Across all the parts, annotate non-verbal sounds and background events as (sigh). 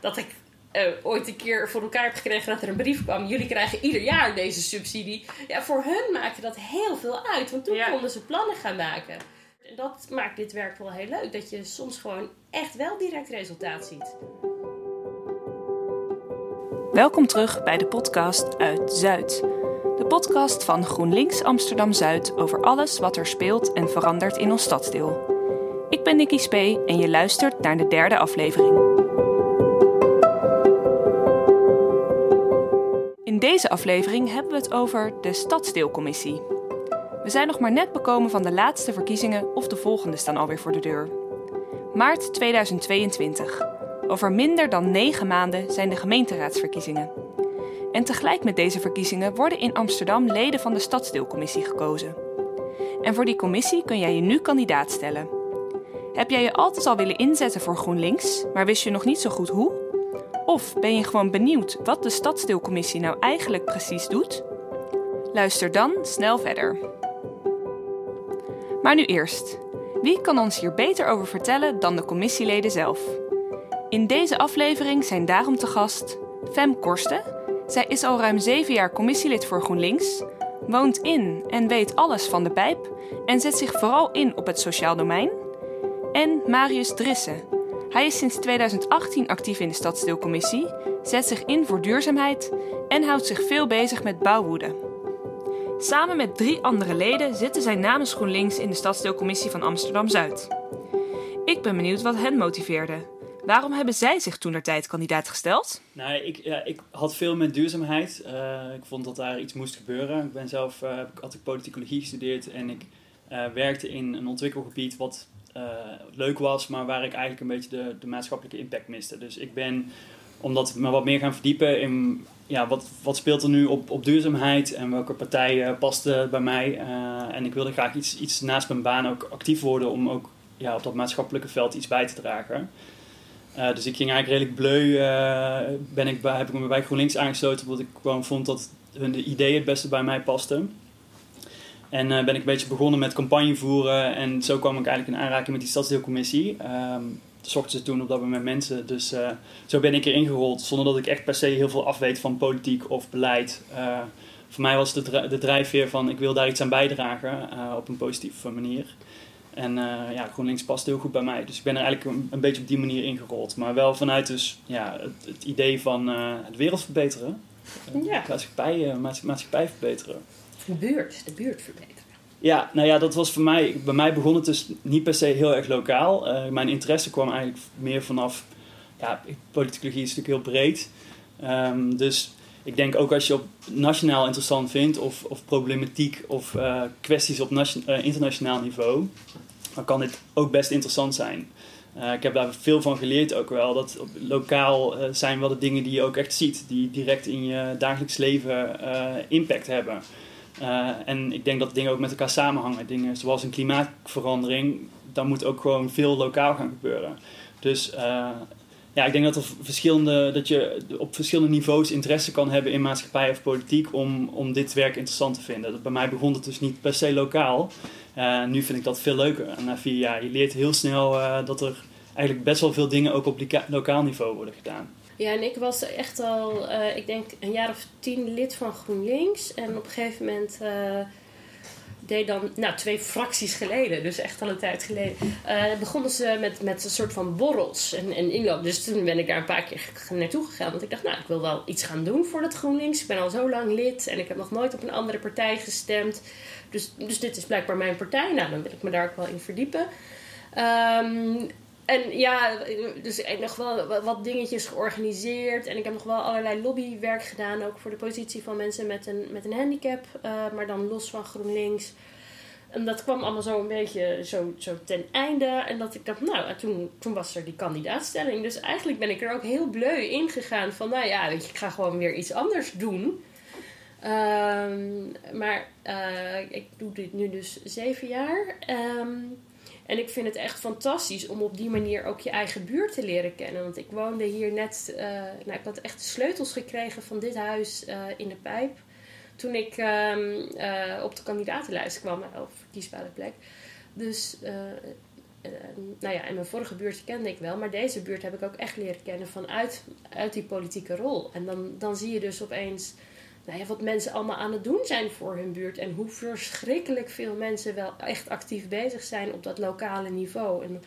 dat ik uh, ooit een keer voor elkaar heb gekregen dat er een brief kwam. Jullie krijgen ieder jaar deze subsidie. Ja, voor hun maakte dat heel veel uit. Want toen konden ze plannen gaan maken. En dat maakt dit werk wel heel leuk. Dat je soms gewoon echt wel direct resultaat ziet. Welkom terug bij de podcast uit Zuid. De podcast van GroenLinks Amsterdam Zuid over alles wat er speelt en verandert in ons stadsdeel. Ik ben Nikki Spee en je luistert naar de derde aflevering. Deze aflevering hebben we het over de Stadsdeelcommissie. We zijn nog maar net bekomen van de laatste verkiezingen of de volgende staan alweer voor de deur. Maart 2022. Over minder dan negen maanden zijn de gemeenteraadsverkiezingen. En tegelijk met deze verkiezingen worden in Amsterdam leden van de Stadsdeelcommissie gekozen. En voor die commissie kun jij je nu kandidaat stellen. Heb jij je altijd al willen inzetten voor GroenLinks, maar wist je nog niet zo goed hoe? Of ben je gewoon benieuwd wat de Stadsdeelcommissie nou eigenlijk precies doet? Luister dan snel verder. Maar nu eerst. Wie kan ons hier beter over vertellen dan de commissieleden zelf? In deze aflevering zijn daarom te gast Fem Korsten. Zij is al ruim zeven jaar commissielid voor GroenLinks, woont in en weet alles van de pijp en zet zich vooral in op het sociaal domein. En Marius Drissen. Hij is sinds 2018 actief in de Stadsdeelcommissie, zet zich in voor duurzaamheid en houdt zich veel bezig met bouwwoede. Samen met drie andere leden zitten zij namens GroenLinks in de Stadsdeelcommissie van Amsterdam Zuid. Ik ben benieuwd wat hen motiveerde. Waarom hebben zij zich toen naar tijd kandidaat gesteld? Nou, ik, ja, ik had veel met duurzaamheid. Uh, ik vond dat daar iets moest gebeuren. Ik ben zelf, had ik politicologie gestudeerd en ik uh, werkte in een ontwikkelgebied wat leuk was, maar waar ik eigenlijk een beetje de, de maatschappelijke impact miste. Dus ik ben, omdat me wat meer gaan verdiepen in ja, wat, wat speelt er nu op, op duurzaamheid en welke partijen pasten bij mij. en ik wilde graag iets, iets naast mijn baan ook actief worden om ook ja, op dat maatschappelijke veld iets bij te dragen. Uh, dus ik ging eigenlijk redelijk bleu, ben ik bij, heb ik me bij GroenLinks aangesloten, omdat ik gewoon vond dat hun de ideeën het beste bij mij pasten. En uh, ben ik een beetje begonnen met campagne voeren en zo kwam ik eigenlijk in aanraking met die stadsdeelcommissie. Um, zochten ze toen op dat moment mensen, dus zo ben ik erin gerold zonder dat ik echt per se heel veel afweet van politiek of beleid. voor mij was de, de drijfveer van ik wil daar iets aan bijdragen op een positieve manier. En ja, GroenLinks past heel goed bij mij. Dus ik ben er eigenlijk een, een beetje op die manier ingerold. Maar wel vanuit dus, ja, het, het idee van het wereld verbeteren. Ja. maatschappij, maatschappij verbeteren. De buurt, de buurt verbeteren. Ja, nou ja, dat was voor mij... Bij mij begon het dus niet per se heel erg lokaal. mijn interesse kwam eigenlijk meer vanaf... Ja, politicologie is natuurlijk heel breed. Um, dus ik denk ook als je op nationaal interessant vindt of, of problematiek of uh, kwesties op uh, internationaal niveau, dan kan dit ook best interessant zijn. Ik heb daar veel van geleerd ook wel. Dat op, lokaal zijn wel de dingen die je ook echt ziet, die direct in je dagelijks leven impact hebben. En ik denk dat dingen ook met elkaar samenhangen. Dingen zoals een klimaatverandering, dan moet ook gewoon veel lokaal gaan gebeuren. Dus ja, ik denk dat, er verschillende, dat je op verschillende niveaus interesse kan hebben in maatschappij of politiek om, om dit werk interessant te vinden. Dat bij mij begon het dus niet per se lokaal. Uh, nu vind ik dat veel leuker. En na vier jaar, je leert heel snel dat er eigenlijk best wel veel dingen ook op lokaal niveau worden gedaan. Ja, en ik was echt al, uh, ik denk, een jaar of tien lid van GroenLinks. En op een gegeven moment deed dan, nou, twee fracties geleden, dus echt al een tijd geleden, uh, begonnen ze met, met een soort van borrels en, en inloop. Dus toen ben ik daar een paar keer naartoe gegaan. Want ik dacht, nou, ik wil wel iets gaan doen voor dat GroenLinks. Ik ben al zo lang lid en ik heb nog nooit op een andere partij gestemd. Dus, dus dit is blijkbaar mijn partij. Nou, dan wil ik me daar ook wel in verdiepen. Um, en ja, dus ik heb nog wel wat dingetjes georganiseerd. En ik heb nog wel allerlei lobbywerk gedaan. Ook voor de positie van mensen met een, met een handicap. Uh, maar dan los van GroenLinks. En dat kwam allemaal zo een beetje zo, zo ten einde. En dat ik dacht, nou, toen, toen was er die kandidaatstelling. Dus eigenlijk ben ik er ook heel bleu in gegaan. Van, nou ja, ik ga gewoon weer iets anders doen. Um, maar uh, ik doe dit nu dus zeven jaar. Um, en ik vind het echt fantastisch om op die manier ook je eigen buurt te leren kennen. Want ik woonde hier net, uh, nou, ik had echt de sleutels gekregen van dit huis uh, in de pijp. Toen ik uh, op de kandidatenlijst kwam, of verkiesbare plek. Dus nou ja, in mijn vorige buurt kende ik wel, maar deze buurt heb ik ook echt leren kennen vanuit uit die politieke rol. En dan, dan zie je dus opeens nou ja, wat mensen allemaal aan het doen zijn voor hun buurt. En hoe verschrikkelijk veel mensen wel echt actief bezig zijn op dat lokale niveau. En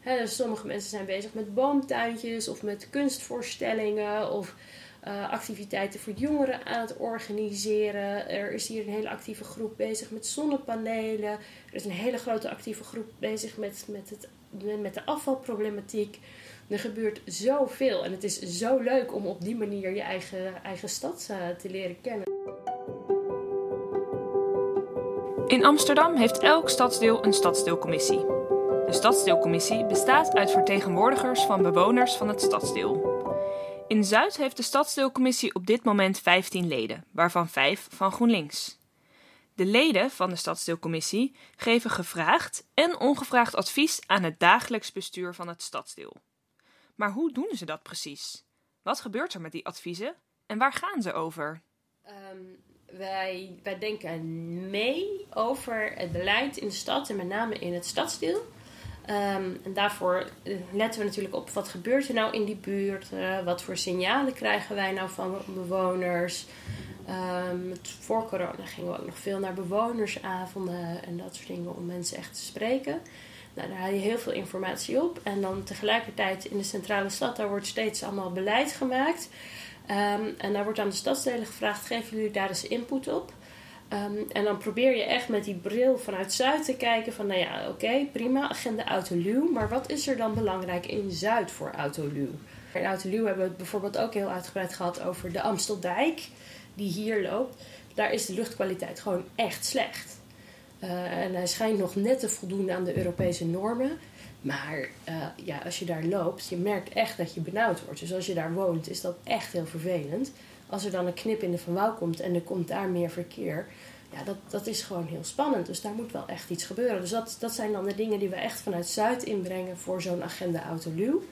hè, sommige mensen zijn bezig met boomtuintjes of met kunstvoorstellingen of uh, activiteiten voor jongeren aan het organiseren. Er is hier een hele actieve groep bezig met zonnepanelen. Er is een hele grote actieve groep bezig met, met, het, met de afvalproblematiek. Er gebeurt zoveel en het is zo leuk om op die manier je eigen, eigen stad uh, te leren kennen. In Amsterdam heeft elk stadsdeel een stadsdeelcommissie. De stadsdeelcommissie bestaat uit vertegenwoordigers van bewoners van het stadsdeel. In Zuid heeft de stadsdeelcommissie op dit moment 15 leden, waarvan 5 van GroenLinks. De leden van de stadsdeelcommissie geven gevraagd en ongevraagd advies aan het dagelijks bestuur van het stadsdeel. Maar hoe doen ze dat precies? Wat gebeurt er met die adviezen en waar gaan ze over? Um, wij, wij denken mee over het beleid in de stad en met name in het stadsdeel. Um, en daarvoor eh, letten we natuurlijk op wat gebeurt er nou in die buurt. Uh, wat voor signalen krijgen wij nou van bewoners. Um, voor corona gingen we ook nog veel naar bewonersavonden en dat soort dingen om mensen echt te spreken. Nou, daar haal je heel veel informatie op. En dan tegelijkertijd in de centrale stad, daar wordt steeds allemaal beleid gemaakt. Um, en daar wordt aan de stadsdelen gevraagd: geven jullie daar eens input op? Um, en dan probeer je echt met die bril vanuit Zuid te kijken van, nou ja, oké, prima, agenda Autoluw. Maar wat is er dan belangrijk in Zuid voor Autoluw? In Autoluw hebben we het bijvoorbeeld ook heel uitgebreid gehad over de Amsteldijk, die hier loopt. Daar is de luchtkwaliteit gewoon echt slecht. Uh, en hij schijnt nog net te voldoen aan de Europese normen. Maar uh, ja, als je daar loopt, je merkt echt dat je benauwd wordt. Dus als je daar woont, is dat echt heel vervelend als er dan een knip in de Van Wouw komt en er komt daar meer verkeer, ja, dat, dat is gewoon heel spannend. Dus daar moet wel echt iets gebeuren. Dus dat, dat zijn dan de dingen die we echt vanuit Zuid inbrengen voor zo'n agenda Autoluw.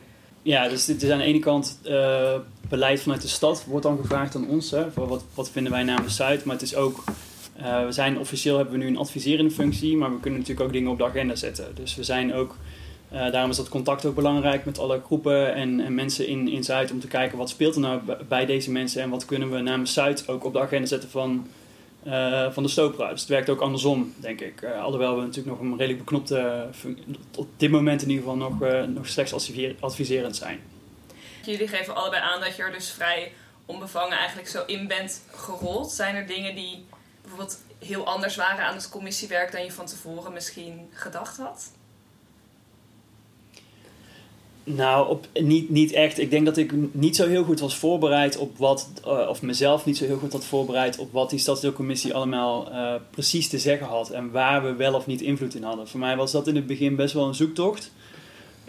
Ja, dus dit is aan de ene kant uh, beleid vanuit de stad wordt dan gevraagd aan ons. Hè, voor wat, wat vinden wij namens Zuid. Maar het is ook, we zijn officieel hebben we nu een adviserende functie, maar we kunnen natuurlijk ook dingen op de agenda zetten. Dus we zijn ook uh, daarom is dat contact ook belangrijk met alle groepen en, en, mensen in, in Zuid om te kijken wat speelt er nou bij deze mensen en wat kunnen we namens Zuid ook op de agenda zetten van, uh, van de stoopraad. Dus het werkt ook andersom, denk ik. Alhoewel we natuurlijk nog een redelijk beknopte, op dit moment in ieder geval nog, nog slechts adviserend zijn. Jullie geven allebei aan dat je er dus vrij onbevangen eigenlijk zo in bent gerold. Zijn er dingen die bijvoorbeeld heel anders waren aan het commissiewerk dan je van tevoren misschien gedacht had? Nou, op, niet, niet echt. Ik denk dat ik niet zo heel goed was voorbereid op wat, uh, of mezelf niet zo heel goed had voorbereid op wat die stadsdeelcommissie allemaal uh, precies te zeggen had en waar we wel of niet invloed in hadden. Voor mij was dat in het begin best wel een zoektocht.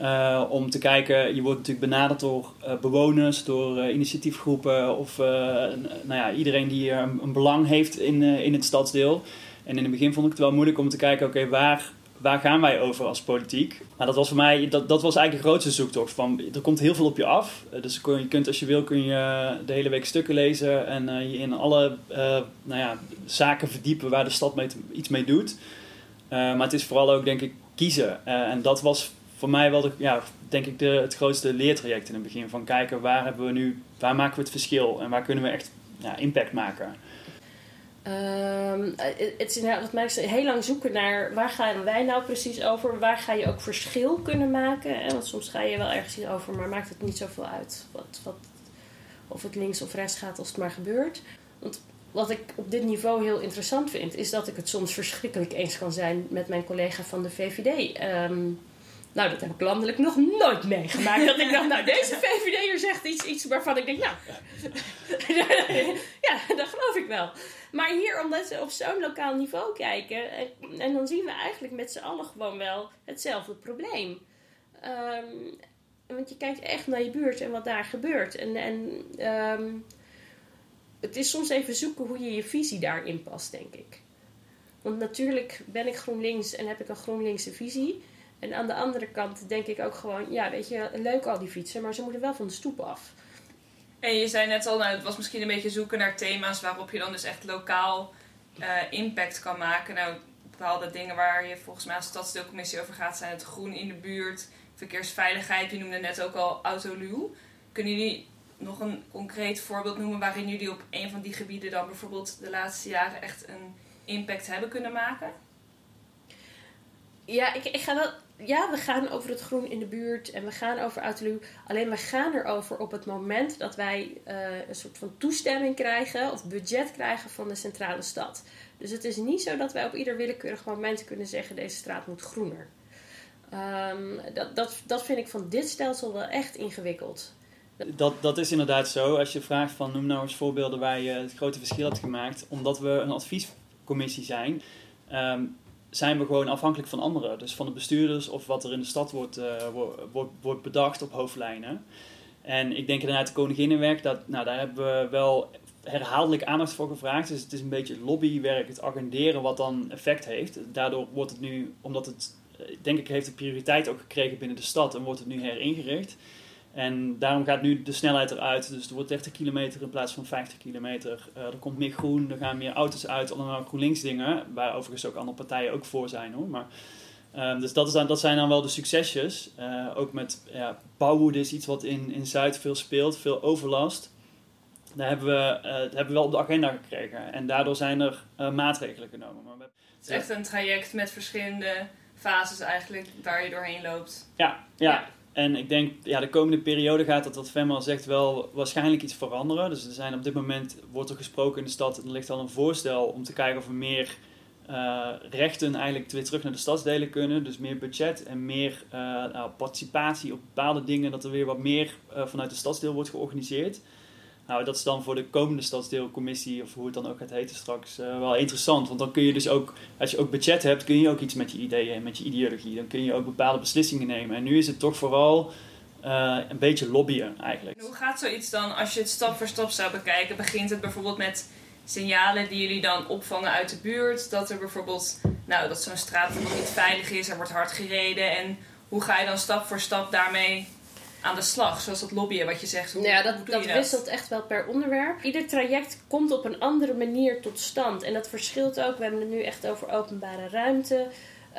Uh, om te kijken, je wordt natuurlijk benaderd door bewoners, door initiatiefgroepen of nou ja, iedereen die een, een belang heeft in, in het stadsdeel. En in het begin vond ik het wel moeilijk om te kijken, oké, waar waar gaan wij over als politiek? Maar dat was voor mij, dat, dat was eigenlijk de grootste zoektocht. Van, er komt heel veel op je af. Eh, dus je kunt, als je wil, kun je de hele week stukken lezen en je in alle nou ja, zaken verdiepen waar de stad mee iets mee doet. Maar het is vooral ook, denk ik, kiezen. en dat was voor mij wel, de, ja, denk ik, de, het grootste leertraject in het begin. Van kijken, waar, hebben we nu, waar maken we het verschil en waar kunnen we echt ja, impact maken? Um, het is inderdaad, wat mij heel lang zoeken naar waar gaan wij nou precies over? Waar ga je ook verschil kunnen maken? Hè? Want soms ga je wel ergens iets over, maar maakt het niet zoveel uit wat, wat, of het links of rechts gaat als het maar gebeurt. Want wat ik op dit niveau heel interessant vind, is dat ik het soms verschrikkelijk eens kan zijn met mijn collega van de VVD. Ehm, nou, dat heb ik landelijk nog nooit meegemaakt. Dat ik dacht, nou, deze (laughs) VVD'er zegt iets, iets waarvan ik denk, nou, (laughs) ja, dat geloof ik wel. Maar hier, omdat ze op zo'n lokaal niveau kijken, en, en, dan zien we eigenlijk met z'n allen gewoon wel hetzelfde probleem. Um, want je kijkt echt naar je buurt en wat daar gebeurt. En, en um, het is soms even zoeken hoe je je visie daarin past, denk ik. Want natuurlijk ben ik GroenLinks en heb ik een GroenLinkse visie. En aan de andere kant denk ik ook gewoon, ja, weet je, leuk al die fietsen, maar ze moeten wel van de stoep af. En je zei net al, nou, het was misschien een beetje zoeken naar thema's waarop je dan dus echt lokaal uh, impact kan maken. Nou, bepaalde dingen waar je volgens mij als stadsdeelcommissie over gaat, zijn het groen in de buurt, verkeersveiligheid. Je noemde net ook al autoluw. Kunnen jullie nog een concreet voorbeeld noemen waarin jullie op een van die gebieden dan bijvoorbeeld de laatste jaren echt een impact hebben kunnen maken? Ja, ik, ik ga wel. Ja, we gaan over het groen in de buurt en we gaan over Autoluw. Alleen we gaan erover op het moment dat wij uh, een soort van toestemming krijgen of budget krijgen van de centrale stad. Dus het is niet zo dat wij op ieder willekeurig moment kunnen zeggen: deze straat moet groener. Um, dat, dat, dat vind ik van dit stelsel wel echt ingewikkeld. Dat, dat is inderdaad zo. Als je vraagt van noem nou eens voorbeelden waar je het grote verschil hebt gemaakt. Omdat we een adviescommissie zijn, um, zijn we gewoon afhankelijk van anderen. Dus van de bestuurders of wat er in de stad wordt, uh, wordt, wordt bedacht op hoofdlijnen. En ik denk inderdaad de Koninginnenwerk, dat, nou, daar hebben we wel herhaaldelijk aandacht voor gevraagd. Dus het is een beetje lobbywerk, het agenderen wat dan effect heeft. Daardoor wordt het nu, omdat het, eh, denk ik, heeft de prioriteit ook gekregen binnen de stad en wordt het nu heringericht. En daarom gaat nu de snelheid eruit. Dus er wordt 30 kilometer in plaats van 50 kilometer. Uh, er komt meer groen, er gaan meer auto's uit. Allemaal GroenLinks dingen. Waar overigens ook andere partijen ook voor zijn hoor. Maar, uh, dus dat, is dan, dat zijn dan wel de succesjes. Uh, ook met ja, bouwwoede is iets wat in, in Zuid veel speelt. Veel overlast. Daar hebben we, dat hebben we wel op de agenda gekregen. En daardoor zijn er maatregelen genomen. Maar het is echt een traject met verschillende fases eigenlijk waar je doorheen loopt. ja. ja. ja. En ik denk, ja, de komende periode gaat dat, wat Fem al zegt, wel waarschijnlijk iets veranderen. Dus er zijn op dit moment, wordt er gesproken in de stad, er ligt al een voorstel om te kijken of er meer uh, rechten eigenlijk weer terug naar de stadsdelen kunnen. Dus meer budget en meer uh, nou, participatie op bepaalde dingen, dat er weer wat meer uh, vanuit de stadsdeel wordt georganiseerd. Nou, dat is dan voor de komende stadsdeelcommissie, of hoe het dan ook gaat heten straks, uh, wel interessant. Want dan kun je dus ook, als je ook budget hebt, kun je ook iets met je ideeën en met je ideologie. Dan kun je ook bepaalde beslissingen nemen. En nu is het toch vooral uh, een beetje lobbyen eigenlijk. hoe gaat zoiets dan, als je het stap voor stap zou bekijken? Begint het bijvoorbeeld met signalen die jullie dan opvangen uit de buurt? Dat er bijvoorbeeld, nou, dat zo'n straat nog niet veilig is, er wordt hard gereden. En hoe ga je dan stap voor stap daarmee aan de slag, zoals dat lobbyen wat je zegt. Hoe, ja, dat, dat, wisselt echt wel per onderwerp. Ieder traject komt op een andere manier tot stand. En dat verschilt ook. We hebben het nu echt over openbare ruimte.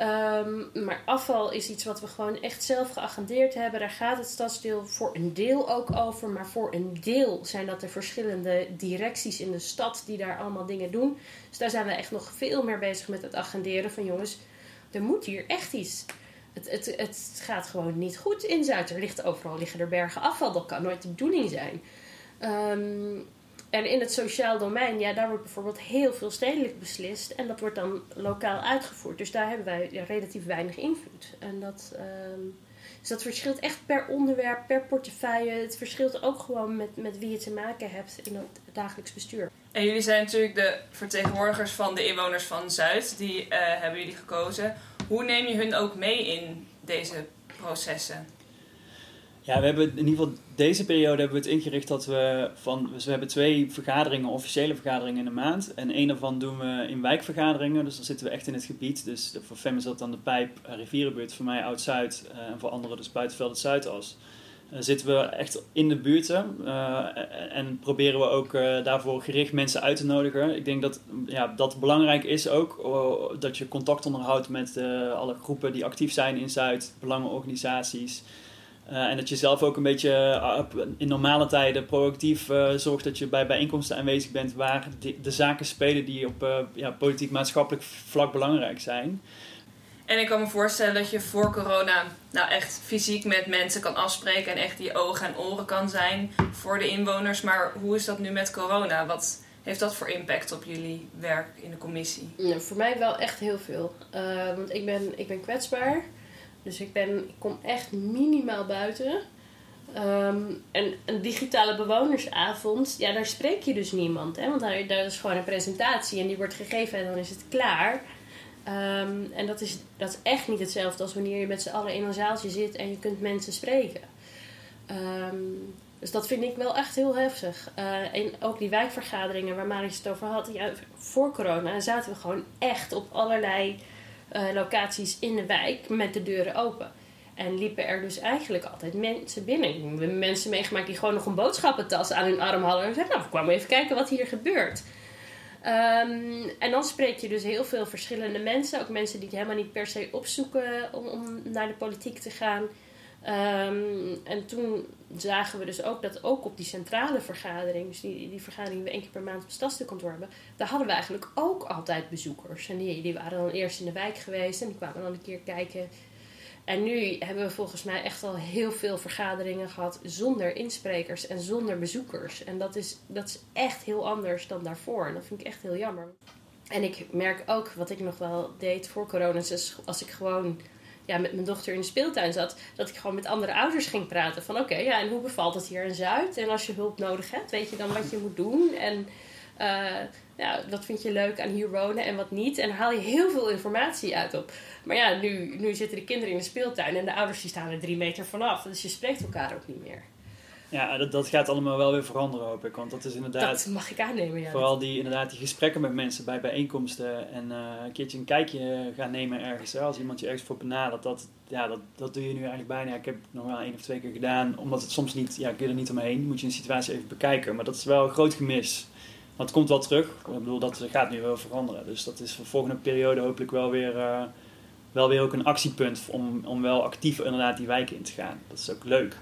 Um, maar afval is iets wat we gewoon echt zelf geagendeerd hebben. Daar gaat het stadsdeel voor een deel ook over. Maar voor een deel zijn dat de verschillende directies in de stad die daar allemaal dingen doen. Dus daar zijn we echt nog veel meer bezig met het agenderen van jongens, er moet hier echt iets het, het, het gaat gewoon niet goed in Zuid. Er ligt overal liggen er bergen afval. Dat kan nooit de bedoeling zijn. Um, en in het sociaal domein, ja, daar wordt bijvoorbeeld heel veel stedelijk beslist. En dat wordt dan lokaal uitgevoerd. Dus daar hebben wij relatief weinig invloed. En dat, um, dus dat verschilt echt per onderwerp, per portefeuille. Het verschilt ook gewoon met, met wie je te maken hebt in het dagelijks bestuur. En jullie zijn natuurlijk de vertegenwoordigers van de inwoners van Zuid. Die uh, hebben jullie gekozen. Hoe neem je hun ook mee in deze processen? Ja, we hebben in ieder geval deze periode hebben we het ingericht dat we van. Dus we hebben twee vergaderingen, officiële vergaderingen in de maand. En één daarvan doen we in wijkvergaderingen. Dus dan zitten we echt in het gebied. Dus voor Fem is dat dan de Pijp, eh, Rivierenbuurt, voor mij Oud-Zuid. Uh, en voor anderen dus Buitenveld het Zuidas. Uh, zitten we echt in de buurten uh, en proberen we ook uh, daarvoor gericht mensen uit te nodigen. Ik denk dat ja, dat belangrijk is ook, dat je contact onderhoudt met alle groepen die actief zijn in Zuid, belangenorganisaties. en dat je zelf ook een beetje in normale tijden proactief zorgt dat je bij bijeenkomsten aanwezig bent waar de, de zaken spelen die op ja, politiek-maatschappelijk vlak belangrijk zijn. En ik kan me voorstellen dat je voor corona nou echt fysiek met mensen kan afspreken en echt die ogen en oren kan zijn voor de inwoners. Maar hoe is dat nu met corona? Wat heeft dat voor impact op jullie werk in de commissie? Voor mij wel echt heel veel. Want ik ben, ik ben kwetsbaar. Dus ik, ben, ik kom echt minimaal buiten. Um, en een digitale bewonersavond, ja, daar spreek je dus niemand. Hè? Want daar, daar is gewoon een presentatie en die wordt gegeven en dan is het klaar. Um, en dat is, dat is echt niet hetzelfde als wanneer je met z'n allen in een zaaltje zit en je kunt mensen spreken. Um, dus dat vind ik wel echt heel heftig. Uh, en ook die wijkvergaderingen waar Marius het over had. Ja, voor corona zaten we gewoon echt op allerlei uh, locaties in de wijk met de deuren open. En liepen er dus eigenlijk altijd mensen binnen. We hebben mensen meegemaakt die gewoon nog een boodschappentas aan hun arm hadden. En zeiden, nou, we kwamen even kijken wat hier gebeurt. Ehm, en dan spreek je dus heel veel verschillende mensen. Ook mensen die het helemaal niet per se opzoeken om, om naar de politiek te gaan. Ehm, en toen zagen we dus ook dat ook op die centrale vergadering, dus die, vergadering die we één keer per maand op het stadsdeelkantoor hebben, daar hadden we eigenlijk ook altijd bezoekers. En die waren dan eerst in de wijk geweest en die kwamen dan een keer kijken. En nu hebben we volgens mij echt al heel veel vergaderingen gehad zonder insprekers en zonder bezoekers. En dat is, dat is echt heel anders dan daarvoor. En dat vind ik echt heel jammer. En ik merk ook wat ik nog wel deed voor corona. Dus als ik gewoon ja, met mijn dochter in de speeltuin zat, dat ik gewoon met andere ouders ging praten. Van oké, ja, en hoe bevalt het hier in Zuid? En als je hulp nodig hebt, weet je dan wat je moet doen? En uh, ja, wat vind je leuk aan hier wonen en wat niet? En daar haal je heel veel informatie uit op. Maar ja, nu, nu zitten de kinderen in de speeltuin en de ouders die staan er drie meter vanaf. Dus je spreekt elkaar ook niet meer. Ja, dat, dat gaat allemaal wel weer veranderen, hoop ik. Want dat is inderdaad... Dat mag ik aannemen, ja. Vooral die, inderdaad, die gesprekken met mensen bij bijeenkomsten. En uh, een keertje een kijkje gaan nemen ergens. Hè, als iemand je ergens voor benadert. Dat, ja, dat, dat doe je nu eigenlijk bijna. Ik heb het nog wel één of twee keer gedaan. Omdat het soms niet... Ja, kun je er niet omheen. Moet je een situatie even bekijken. Maar dat is wel een groot gemis. Maar het komt wel terug. Ik bedoel, dat gaat nu wel veranderen. Dus dat is voor de volgende periode hopelijk wel weer... Uh, wel weer ook een actiepunt om, om wel actief inderdaad die wijken in te gaan. Dat is ook leuk.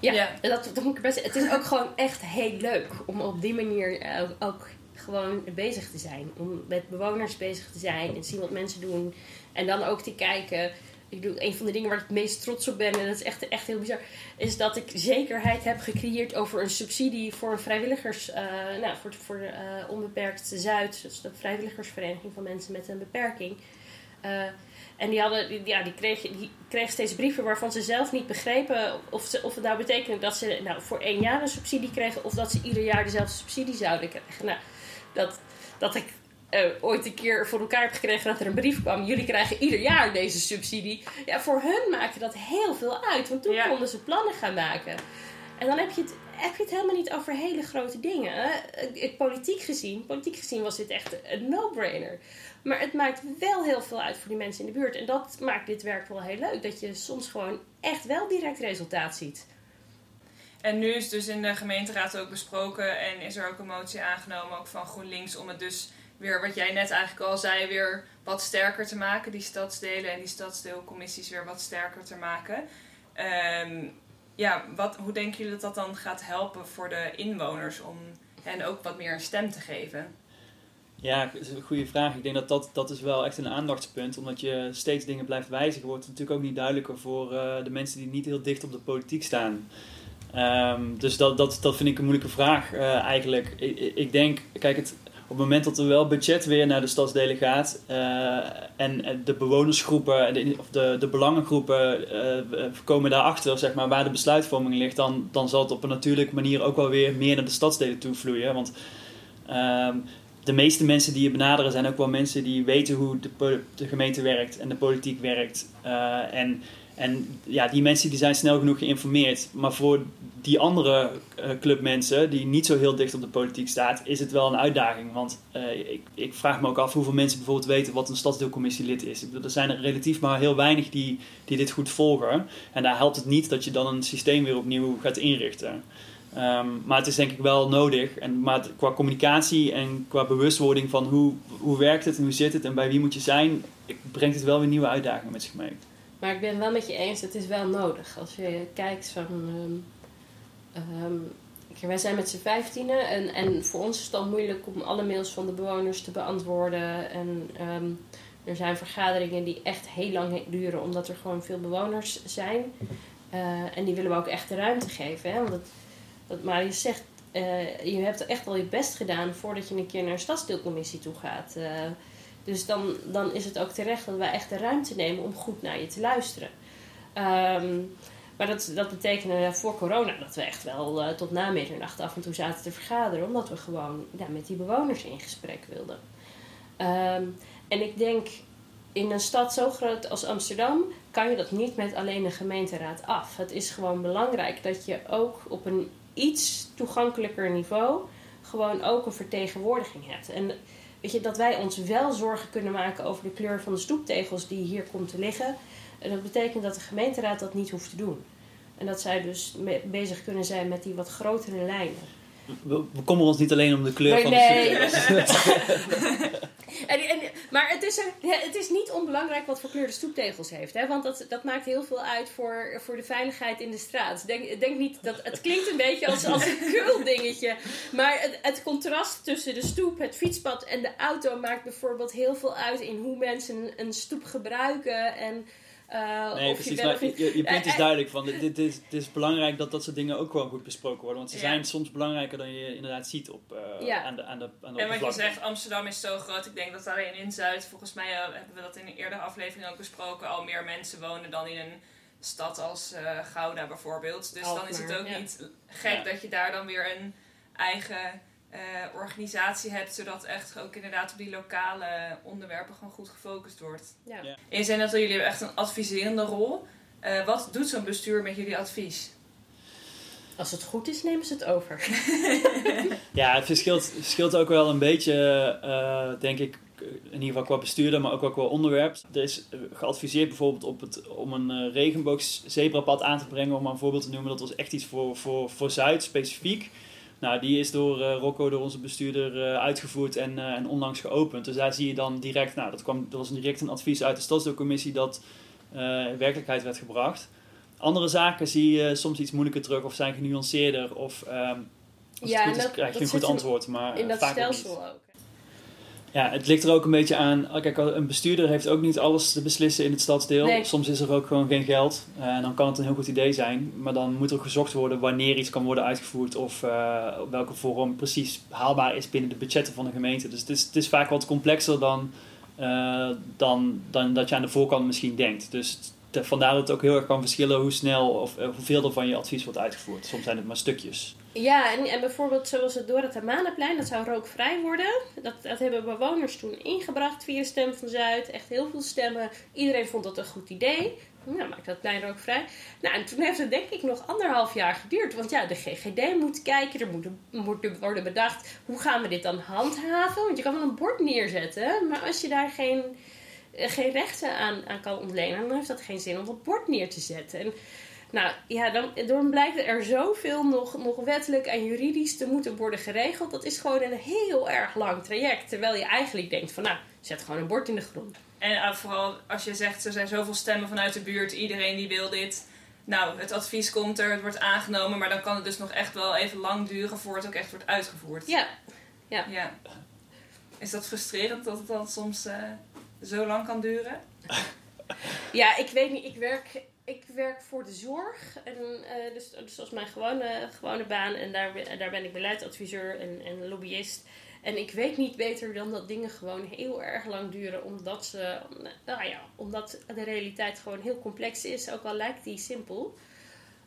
Ja, ja. Dat, dat moet ik best Het is ook gewoon echt heel leuk om op die manier ook, ook gewoon bezig te zijn. Om met bewoners bezig te zijn en zien wat mensen doen. En dan ook te kijken. Ik doe, een van de dingen waar ik het meest trots op ben, en dat is echt, echt heel bizar, is dat ik zekerheid heb gecreëerd over een subsidie voor een vrijwilligers, uh, nou, voor, voor uh, Onbeperkt Zuid, dus de vrijwilligersvereniging van mensen met een beperking. Uh, en die, hadden, ja, die, kreeg, die kreeg steeds brieven waarvan ze zelf niet begrepen of, ze, of het nou betekende dat ze nou, voor één jaar een subsidie kregen of dat ze ieder jaar dezelfde subsidie zouden krijgen. Nou, dat, dat ik uh, ooit een keer voor elkaar heb gekregen dat er een brief kwam. Jullie krijgen ieder jaar deze subsidie. Ja, voor hun maakte dat heel veel uit. Want toen konden ze plannen gaan maken. En dan heb je, het, heb je het helemaal niet over hele grote dingen. Hè? Politiek gezien, politiek gezien was dit echt een no-brainer. Maar het maakt wel heel veel uit voor die mensen in de buurt. En dat maakt dit werk wel heel leuk. Dat je soms gewoon echt wel direct resultaat ziet. En nu is dus in de gemeenteraad ook besproken en is er ook een motie aangenomen, ook van GroenLinks, om het dus weer, wat jij net eigenlijk al zei, weer wat sterker te maken. Die stadsdelen en die stadsdeelcommissies weer wat sterker te maken. Um, ja, wat, hoe denken jullie dat dat dan gaat helpen voor de inwoners om hen ook wat meer een stem te geven? Ja, dat is een goede vraag. Ik denk dat, dat dat is wel echt een aandachtspunt. Omdat je steeds dingen blijft wijzigen, wordt het natuurlijk ook niet duidelijker voor uh, de mensen die niet heel dicht op de politiek staan. Um, dus dat, dat, dat vind ik een moeilijke vraag uh, eigenlijk. Ik, denk, kijk, het, op het moment dat er wel budget weer naar de stadsdelen gaat uh, en de bewonersgroepen de, of de, de belangengroepen uh, komen daarachter, zeg maar, waar de besluitvorming ligt, dan, dan zal het op een natuurlijke manier ook wel weer meer naar de stadsdelen toe vloeien. Want uh, de meeste mensen die je benaderen zijn ook wel mensen die weten hoe de, de gemeente werkt en de politiek werkt. En, en ja, die mensen die zijn snel genoeg geïnformeerd. Maar voor die andere uh, clubmensen die niet zo heel dicht op de politiek staat, is het wel een uitdaging. Want uh, ik, ik, vraag me ook af hoeveel mensen bijvoorbeeld weten wat een stadsdeelcommissielid is. Ik bedoel, er zijn er relatief maar heel weinig die, die dit goed volgen. En daar helpt het niet dat je dan een systeem weer opnieuw gaat inrichten. Um, maar het is denk ik wel nodig. En, maar qua communicatie en qua bewustwording van hoe, hoe werkt het en hoe zit het en bij wie moet je zijn, brengt het wel weer nieuwe uitdagingen met zich mee. Maar ik ben wel met je eens, het is wel nodig. Als je kijkt van. Um, um, wij zijn met z'n vijftienen en, en voor ons is het dan moeilijk om alle mails van de bewoners te beantwoorden. En er zijn vergaderingen die echt heel lang duren, omdat er gewoon veel bewoners zijn. Uh, en die willen we ook echt de ruimte geven. Hè? Want Marius zegt, uh, je hebt echt al je best gedaan voordat je een keer naar een stadsdeelcommissie toe gaat. Uh, dus dan, dan is het ook terecht dat wij echt de ruimte nemen om goed naar je te luisteren. Um, maar dat, dat betekende voor corona dat we echt wel uh, tot na middernacht af en toe zaten te vergaderen. Omdat we gewoon met die bewoners in gesprek wilden. Um, en ik denk, in een stad zo groot als Amsterdam kan je dat niet met alleen de gemeenteraad af. Het is gewoon belangrijk dat je ook op een iets toegankelijker niveau gewoon ook een vertegenwoordiging hebt. En weet je, dat wij ons wel zorgen kunnen maken over de kleur van de stoeptegels die hier komt te liggen. En dat betekent dat de gemeenteraad dat niet hoeft te doen. En dat zij dus bezig kunnen zijn met die wat grotere lijnen. we, we komen ons niet alleen om de kleur Nee, van nee. de stoep. (laughs) En, en, maar het is, ja, het is niet onbelangrijk wat voor kleur de stoeptegels heeft. Hè? Want dat, dat maakt heel veel uit voor, voor de veiligheid in de straat. Denk, denk niet dat, het klinkt een beetje als, als een (laughs) kul dingetje. Maar het, het contrast tussen de stoep, het fietspad en de auto maakt bijvoorbeeld heel veel uit in hoe mensen een stoep gebruiken. En, eh, Nee, je precies. Maar niet- je, je punt is Eh, duidelijk. Van, dit, dit is, het is belangrijk dat dat soort dingen ook gewoon goed besproken worden. Want ze Ja. zijn soms belangrijker dan je inderdaad ziet op, eh, Ja. aan de, aan de, aan de En wat je zegt, Amsterdam is zo groot. Ik denk dat alleen in Zuid, volgens mij eh, hebben we dat in een eerdere aflevering ook besproken, al meer mensen wonen dan in een stad als eh, Gouda bijvoorbeeld. Dus dan is het ook ja. niet gek Ja. dat je daar dan weer een eigen eh, organisatie hebt, zodat echt ook inderdaad op die lokale onderwerpen gewoon goed gefocust wordt. Ja. Ja. En je zei net al, jullie hebben echt een adviserende rol. Eh, wat doet zo'n bestuur met jullie advies? Als het goed is, nemen ze het over. (laughs) Ja, het verschilt, verschilt ook wel een beetje, eh, denk ik, in ieder geval qua bestuurder, maar ook wel qua onderwerp. Er is geadviseerd bijvoorbeeld op het, om een uh, regenboogzebrapad aan te brengen, om maar een voorbeeld te noemen. Dat was echt iets voor, voor, voor Zuid specifiek. Nou, die is door uh, Rocco, door onze bestuurder, uh, uitgevoerd en, uh, en onlangs geopend. Dus daar zie je dan direct, nou, dat, kwam, dat was direct een advies uit de stadsdeelcommissie dat in werkelijkheid werd gebracht. Andere zaken zie je soms iets moeilijker terug of zijn genuanceerder of um, als Ja, het goed is, dat- krijg je een goed antwoord. Maar In dat vaak ook niet. stelsel ook. Ja, het ligt er ook een beetje aan. oh, Kijk, een bestuurder heeft ook niet alles te beslissen in het stadsdeel. Nee. Soms is er ook gewoon geen geld. Eh, En dan kan het een heel goed idee zijn. Maar dan moet er gezocht worden wanneer iets kan worden uitgevoerd. Of eh, welke vorm precies haalbaar is binnen de budgetten van de gemeente. Dus het is, het is vaak wat complexer dan, eh, dan, dan dat je aan de voorkant misschien denkt. Dus te- vandaar dat het ook heel erg kan verschillen hoe snel of eh, hoeveel er van je advies wordt uitgevoerd. Soms zijn het maar stukjes. Ja, en, en bijvoorbeeld zoals het door het Amanaplein, dat zou rookvrij worden. Dat, dat hebben bewoners toen ingebracht via Stem van Zuid. Echt heel veel stemmen. Iedereen vond dat een goed idee. Nou, maak dat plein rookvrij. Nou, en toen heeft het denk ik nog anderhalf jaar geduurd. Want ja, de GGD moet kijken, er moet, moet worden bedacht... hoe gaan we dit dan handhaven? Want je kan wel een bord neerzetten, maar als je daar geen, eh, geen rechten aan, aan kan ontlenen... dan heeft dat geen zin om dat bord neer te zetten. En, nou ja, dan, dan blijkt er zoveel nog, nog wettelijk en juridisch te moeten worden geregeld. Dat is gewoon een heel erg lang traject. Terwijl je eigenlijk denkt van nou, zet gewoon een bord in de grond. En uh, vooral als je zegt, er zijn zoveel stemmen vanuit de buurt, iedereen die wil dit. Nou, het advies komt er, het wordt aangenomen, maar dan kan het dus nog echt wel even lang duren voordat het ook echt wordt uitgevoerd. Ja, ja. Is dat frustrerend dat het dan soms uh, zo lang kan duren? ja, ik weet niet. Ik werk, ik werk voor de zorg. En, uh, dus, dus dat is mijn gewone, gewone baan. En daar, daar ben ik beleidsadviseur en, en lobbyist. En ik weet niet beter dan dat dingen gewoon heel erg lang duren. Omdat, ze, nou ja, omdat de realiteit gewoon heel complex is. Ook al lijkt die simpel.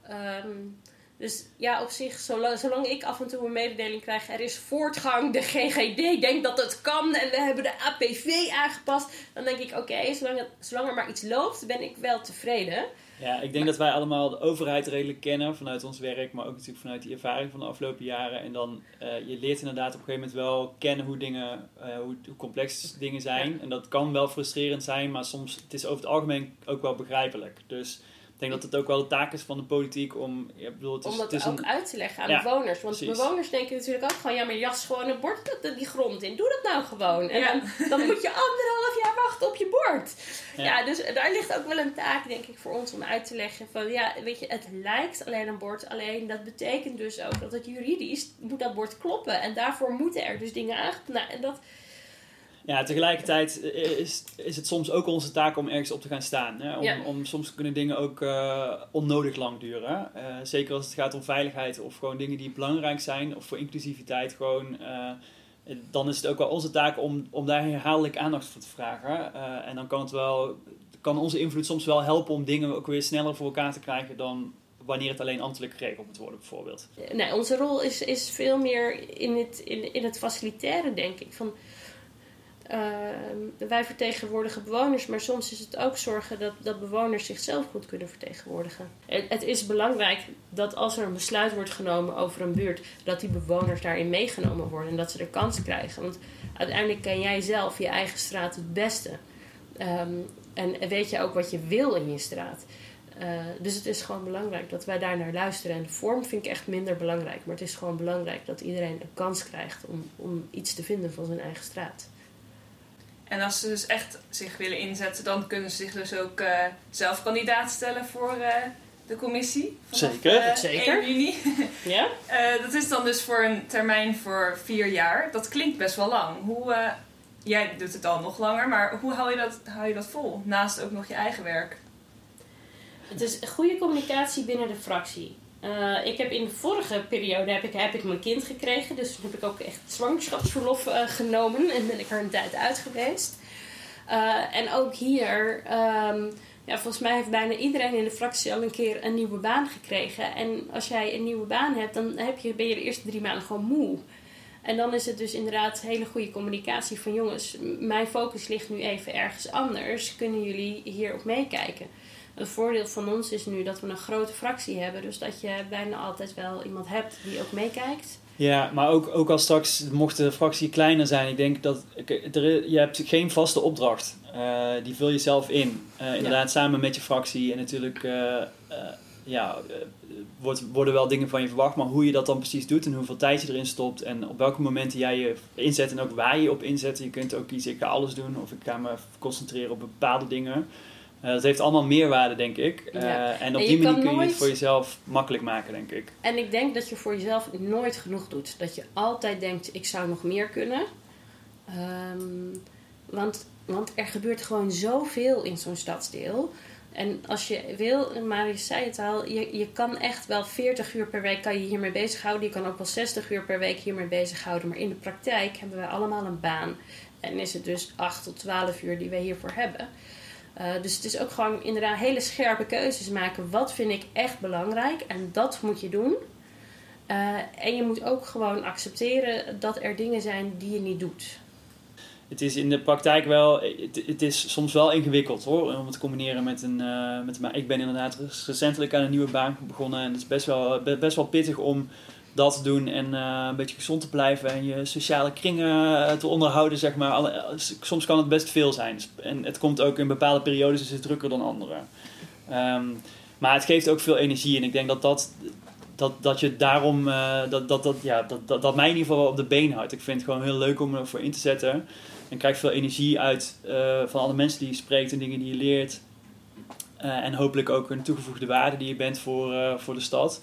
Um, dus ja, op zich, zolang, zolang, ik af en toe een mededeling krijg, er is voortgang, de GGD denkt dat het kan en we hebben de APV aangepast, dan denk ik, oké, zolang, zolang er maar iets loopt, ben ik wel tevreden. Ja, ik denk dat wij allemaal de overheid redelijk kennen vanuit ons werk, maar ook natuurlijk vanuit die ervaring van de afgelopen jaren. En dan, uh, je leert inderdaad op een gegeven moment wel kennen hoe dingen, uh, hoe, hoe, complex dingen zijn. En dat kan wel frustrerend zijn, maar soms, het is over het algemeen ook wel begrijpelijk. Dus denk dat het ook wel de taak is van de politiek om... Ja, bedoel, het is, om dat het is ook een, uit te leggen aan Ja, bewoners. Want precies. bewoners denken natuurlijk ook gewoon... ja, maar jas gewoon een bord dat- die grond in. Doe dat nou gewoon. En Ja. dan, dan moet je anderhalf jaar wachten op je bord. Ja. Ja. dus daar ligt ook wel een taak, denk ik, voor ons om uit te leggen van... ja, weet je, het lijkt alleen een bord. Alleen dat betekent dus ook dat het juridisch moet dat bord kloppen. En daarvoor moeten er dus dingen aangepast... Nou, en dat... Ja, tegelijkertijd is, is het soms ook onze taak om ergens op te gaan staan. Hè? Om, Ja. om, soms kunnen dingen ook eh, onnodig lang duren. Eh, zeker als het gaat om veiligheid of gewoon dingen die belangrijk zijn. Of voor inclusiviteit gewoon. eh, dan is het ook wel onze taak om, om daar herhaaldelijk aandacht voor te vragen. En dan kan het wel, kan onze invloed soms wel helpen om dingen ook weer sneller voor elkaar te krijgen dan wanneer het alleen ambtelijk geregeld moet worden, bijvoorbeeld. Nee, onze rol is, is veel meer in het, in, in het faciliteren, denk ik. Van, uh, wij vertegenwoordigen bewoners, maar soms is het ook zorgen dat, dat bewoners zichzelf goed kunnen vertegenwoordigen. Het, het, is belangrijk dat als er een besluit wordt genomen over een buurt, dat die bewoners daarin meegenomen worden en dat ze de kans krijgen. Want uiteindelijk ken jij zelf je eigen straat het beste. Um, en weet je ook wat je wil in je straat. Eh, dus het is gewoon belangrijk dat wij daar naar luisteren. En de vorm vind ik echt minder belangrijk. Maar het is gewoon belangrijk dat iedereen een kans krijgt om, om iets te vinden van zijn eigen straat. En als ze dus echt zich willen inzetten, dan kunnen ze zich dus ook eh, zelf kandidaat stellen voor eh, de commissie. vanaf, Zeker. eh, Zeker. 1 juni. (laughs) Ja? Eh, dat is dan dus voor een termijn voor vier jaar. Dat klinkt best wel lang. Hoe, eh, jij doet het al nog langer, maar hoe hou je, dat, hou je dat vol? Naast ook nog je eigen werk. Het is goede communicatie binnen de fractie. Eh, ik heb in de vorige periode heb ik, heb mijn kind gekregen. Dus toen heb ik ook echt zwangerschapsverlof eh, genomen. En ben ik er een tijd uit geweest. Eh, en ook hier, ehm, ja, volgens mij heeft bijna iedereen in de fractie al een keer een nieuwe baan gekregen. En als jij een nieuwe baan hebt, dan heb je, ben je de eerste drie maanden gewoon moe. En dan is het dus inderdaad hele goede communicatie van jongens, mijn focus ligt nu even ergens anders. Kunnen jullie hierop meekijken? Het voordeel van ons is nu dat we een grote fractie hebben. Dus dat je bijna altijd wel iemand hebt die ook meekijkt. Ja, maar ook, ook als straks mocht de fractie kleiner zijn, ik denk dat er, je hebt geen vaste opdracht. Eh, die vul je zelf in. Eh, inderdaad, samen met je fractie. En natuurlijk eh, ja, wordt, worden wel dingen van je verwacht, maar hoe je dat dan precies doet en hoeveel tijd je erin stopt en op welke momenten jij je inzet en ook waar je op inzet. Je kunt ook kiezen, ik ga alles doen of ik ga me concentreren op bepaalde dingen. Eh, dat heeft allemaal meerwaarde, denk ik. Eh, Ja. en op En die manier kun je het voor jezelf makkelijk maken, denk ik. En ik denk dat je voor jezelf nooit genoeg doet. Dat je altijd denkt, ik zou nog meer kunnen. Ehm, want, want er gebeurt gewoon zoveel in zo'n stadsdeel. En als je wil, Marius zei het al, je, je kan echt wel 40 uur per week kan je hiermee bezighouden. Je kan ook wel 60 uur per week hiermee bezighouden. Maar in de praktijk hebben wij allemaal een baan. En is het dus 8 tot 12 uur die wij hiervoor hebben. Uh, dus het is ook gewoon inderdaad hele scherpe keuzes maken. Wat vind ik echt belangrijk? En dat moet je doen. Uh, en je moet ook gewoon accepteren dat er dingen zijn die je niet doet. Het is in de praktijk wel, het, is soms wel ingewikkeld hoor, om het te combineren met een, uh, met een Ik ben inderdaad recentelijk aan een nieuwe baan begonnen en het is best wel, best wel pittig om dat te doen en uh, een beetje gezond te blijven en je sociale kringen te onderhouden, zeg maar. Alle, soms kan het best veel zijn. En het komt ook in bepaalde periodes is het drukker dan andere. Um, maar het geeft ook veel energie en ik denk dat dat, dat, dat je daarom, dat, dat, dat, ja, dat, dat, dat mij in ieder geval op de been houdt. Ik vind het gewoon heel leuk om ervoor in te zetten. En krijg veel energie uit van alle mensen die je spreekt en dingen die je leert. En hopelijk ook een toegevoegde waarde die je bent voor, voor de stad.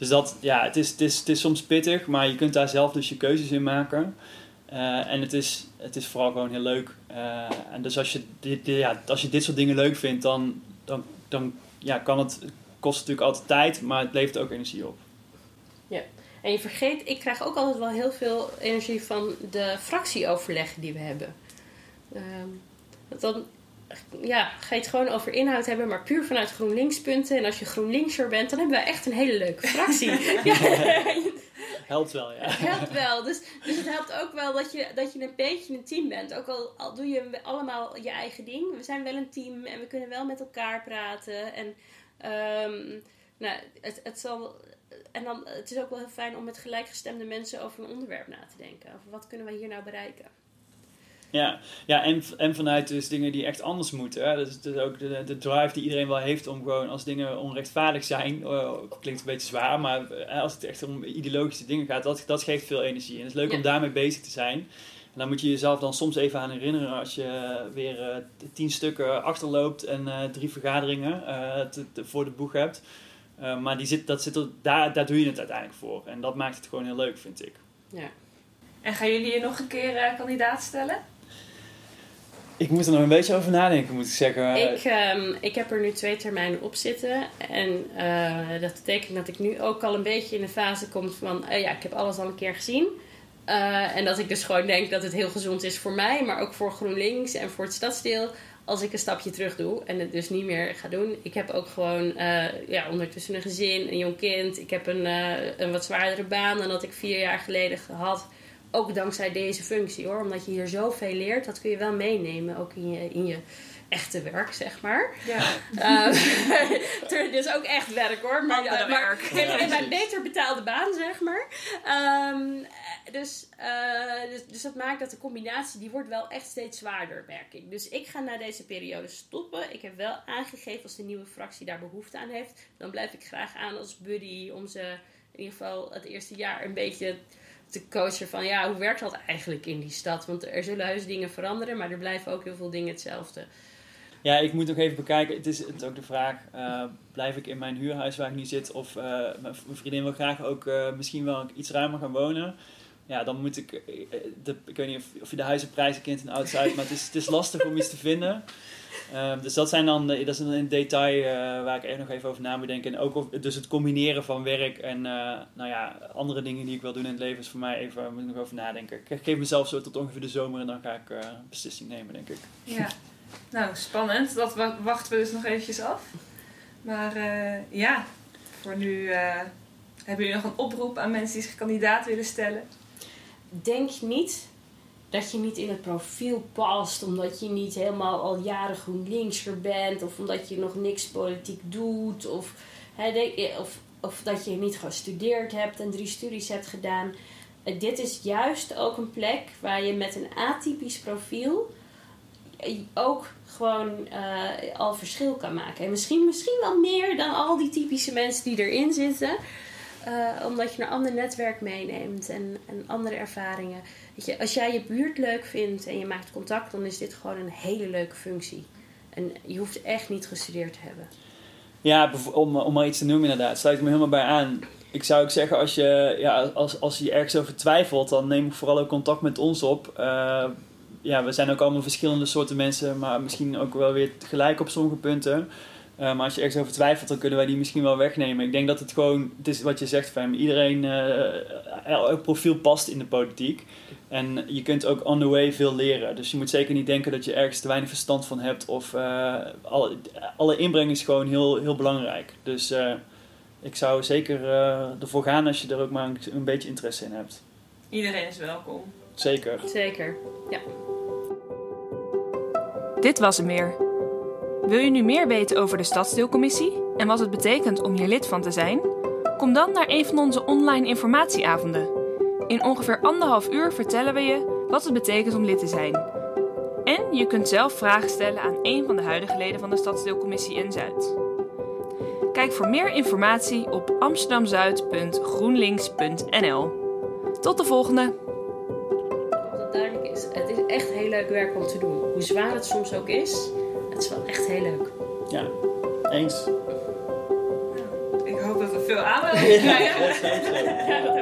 Dus dat, ja, het is, het, is, het is soms pittig, maar je kunt daar zelf dus je keuzes in maken. Uh, en het is, het is vooral gewoon heel leuk. Uh, en dus als je, dit, ja, als je dit soort dingen leuk vindt, dan, dan, dan ja, kan het, kost natuurlijk altijd tijd, maar het levert ook energie op. Ja, en je vergeet, ik krijg ook altijd wel heel veel energie van de fractieoverleggen die we hebben. Uh, dan ja, ga je het gewoon over inhoud hebben, maar puur vanuit GroenLinks punten. En als je GroenLinkser bent, dan hebben wij echt een hele leuke fractie. (laughs) ja. Helpt wel, ja. Helpt wel. Dus, dus het helpt ook wel dat je, dat je een beetje een team bent. Ook al, al doe je allemaal je eigen ding. We zijn wel een team en we kunnen wel met elkaar praten. En um, nou, het, het zal... En dan, het is ook wel heel fijn om met gelijkgestemde mensen over een onderwerp na te denken. Over wat kunnen we hier nou bereiken. Ja, ja en, en vanuit dus dingen die echt anders moeten. Hè? Dus, dus ook de, de drive die iedereen wel heeft om gewoon als dingen onrechtvaardig zijn. Uh, klinkt een beetje zwaar, maar uh, als het echt om ideologische dingen gaat, dat, dat geeft veel energie. En het is leuk ja. om daarmee bezig te zijn. En dan moet je jezelf dan soms even aan herinneren als je weer uh, tien stukken achterloopt en drie vergaderingen te, te, voor de boeg hebt. maar die zit, dat zit er, daar, daar doe je het uiteindelijk voor. En dat maakt het gewoon heel leuk, vind ik. Ja. En gaan jullie je nog een keer kandidaat stellen? Ik moet er nog een beetje over nadenken, moet ik zeggen. Ik, um, ik heb er nu twee termijnen op zitten. En uh, dat betekent dat ik nu ook al een beetje in de fase kom van... Uh, ja, ik heb alles al een keer gezien. Uh, en dat ik dus gewoon denk dat het heel gezond is voor mij... maar ook voor GroenLinks en voor het stadsdeel... als ik een stapje terug doe en het dus niet meer ga doen. Ik heb ook gewoon ja, ondertussen een gezin, een jong kind. Ik heb een, een wat zwaardere baan dan dat ik vier jaar geleden had ook dankzij deze functie hoor. Omdat je hier zoveel leert, dat kun je wel meenemen. Ook in je, in je echte werk, zeg maar. Ja. (laughs) Um, is ook echt werk hoor. Maar, maar werk. in, in mijn beter betaalde baan, zeg maar. Um, dus, uh, dus, dus, dat maakt dat de combinatie, die wordt wel echt steeds zwaarder, merk ik. Dus ik ga na deze periode stoppen. Ik heb wel aangegeven als de nieuwe fractie daar behoefte aan heeft. Dan blijf ik graag aan als buddy om ze in ieder geval het eerste jaar een beetje te coachen van ja, hoe werkt dat eigenlijk in die stad? Want er zullen heus dingen veranderen, maar er blijven ook heel veel dingen hetzelfde. Ja, ik moet nog even bekijken. Het is, het is ook de vraag: uh, blijf ik in mijn huurhuis waar ik nu zit? Of uh, mijn vriendin wil graag ook uh, misschien wel iets ruimer gaan wonen. Ja, dan moet ik. De, ik weet niet of, of je de huizenprijzen kent in Oud-Zuid, maar het is, het is lastig om iets te vinden. Um, dus dat, zijn dan, dat is een detail waar ik echt nog even over na moet denken. En ook of, dus het combineren van werk en nou ja, andere dingen die ik wil doen in het leven is voor mij even, moet ik nog over nadenken. Ik geef mezelf zo tot ongeveer de zomer en dan ga ik een beslissing nemen, denk ik. Ja. (laughs) Nou, spannend. Dat wachten we dus nog eventjes af. Maar uh, ja, voor nu uh, hebben jullie nog een oproep aan mensen die zich kandidaat willen stellen? Denk niet dat je niet in het profiel past, omdat je niet helemaal al jaren GroenLinkser bent, of omdat je nog niks politiek doet, of, of, of dat je niet gestudeerd hebt en drie studies hebt gedaan. Uh, dit is juist ook een plek waar je met een atypisch profiel ook gewoon uh, al verschil kan maken. En misschien, misschien wel meer dan al die typische mensen die erin zitten. Uh, omdat je een ander netwerk meeneemt en, en andere ervaringen. Je, als jij je buurt leuk vindt en je maakt contact, dan is dit gewoon een hele leuke functie. En je hoeft echt niet gestudeerd te hebben. Ja, om, om maar iets te noemen inderdaad. Sluit ik me helemaal bij aan. Ik zou ook zeggen, als je, ja, als, als je ergens over twijfelt, dan neem vooral ook contact met ons op. Uh, ja, we zijn ook allemaal verschillende soorten mensen, maar misschien ook wel weer gelijk op sommige punten. Uh, maar als je ergens over twijfelt, dan kunnen wij die misschien wel wegnemen. Ik denk dat het gewoon, het is wat je zegt, Fem, iedereen, uh, elk profiel past in de politiek. En je kunt ook on the way veel leren. Dus je moet zeker niet denken dat je ergens te weinig verstand van hebt. Of uh, alle, alle inbreng is gewoon heel, heel belangrijk. Dus ik zou zeker ervoor gaan als je er ook maar een, een beetje interesse in hebt. Iedereen is welkom. Zeker. Zeker, ja. Dit was hem weer. Wil je nu meer weten over de Stadsdeelcommissie en wat het betekent om hier lid van te zijn? Kom dan naar een van onze online informatieavonden. In ongeveer anderhalf uur vertellen we je wat het betekent om lid te zijn. En je kunt zelf vragen stellen aan een van de huidige leden van de Stadsdeelcommissie in Zuid. Kijk voor meer informatie op amsterdamzuid.groenlinks.nl. Tot de volgende! Het is echt heel leuk werk om te doen. Hoe zwaar het soms ook is, is wel echt heel leuk. Ja, eens. ik hoop dat we veel aanmeldingen (laughs) krijgen. ja, dat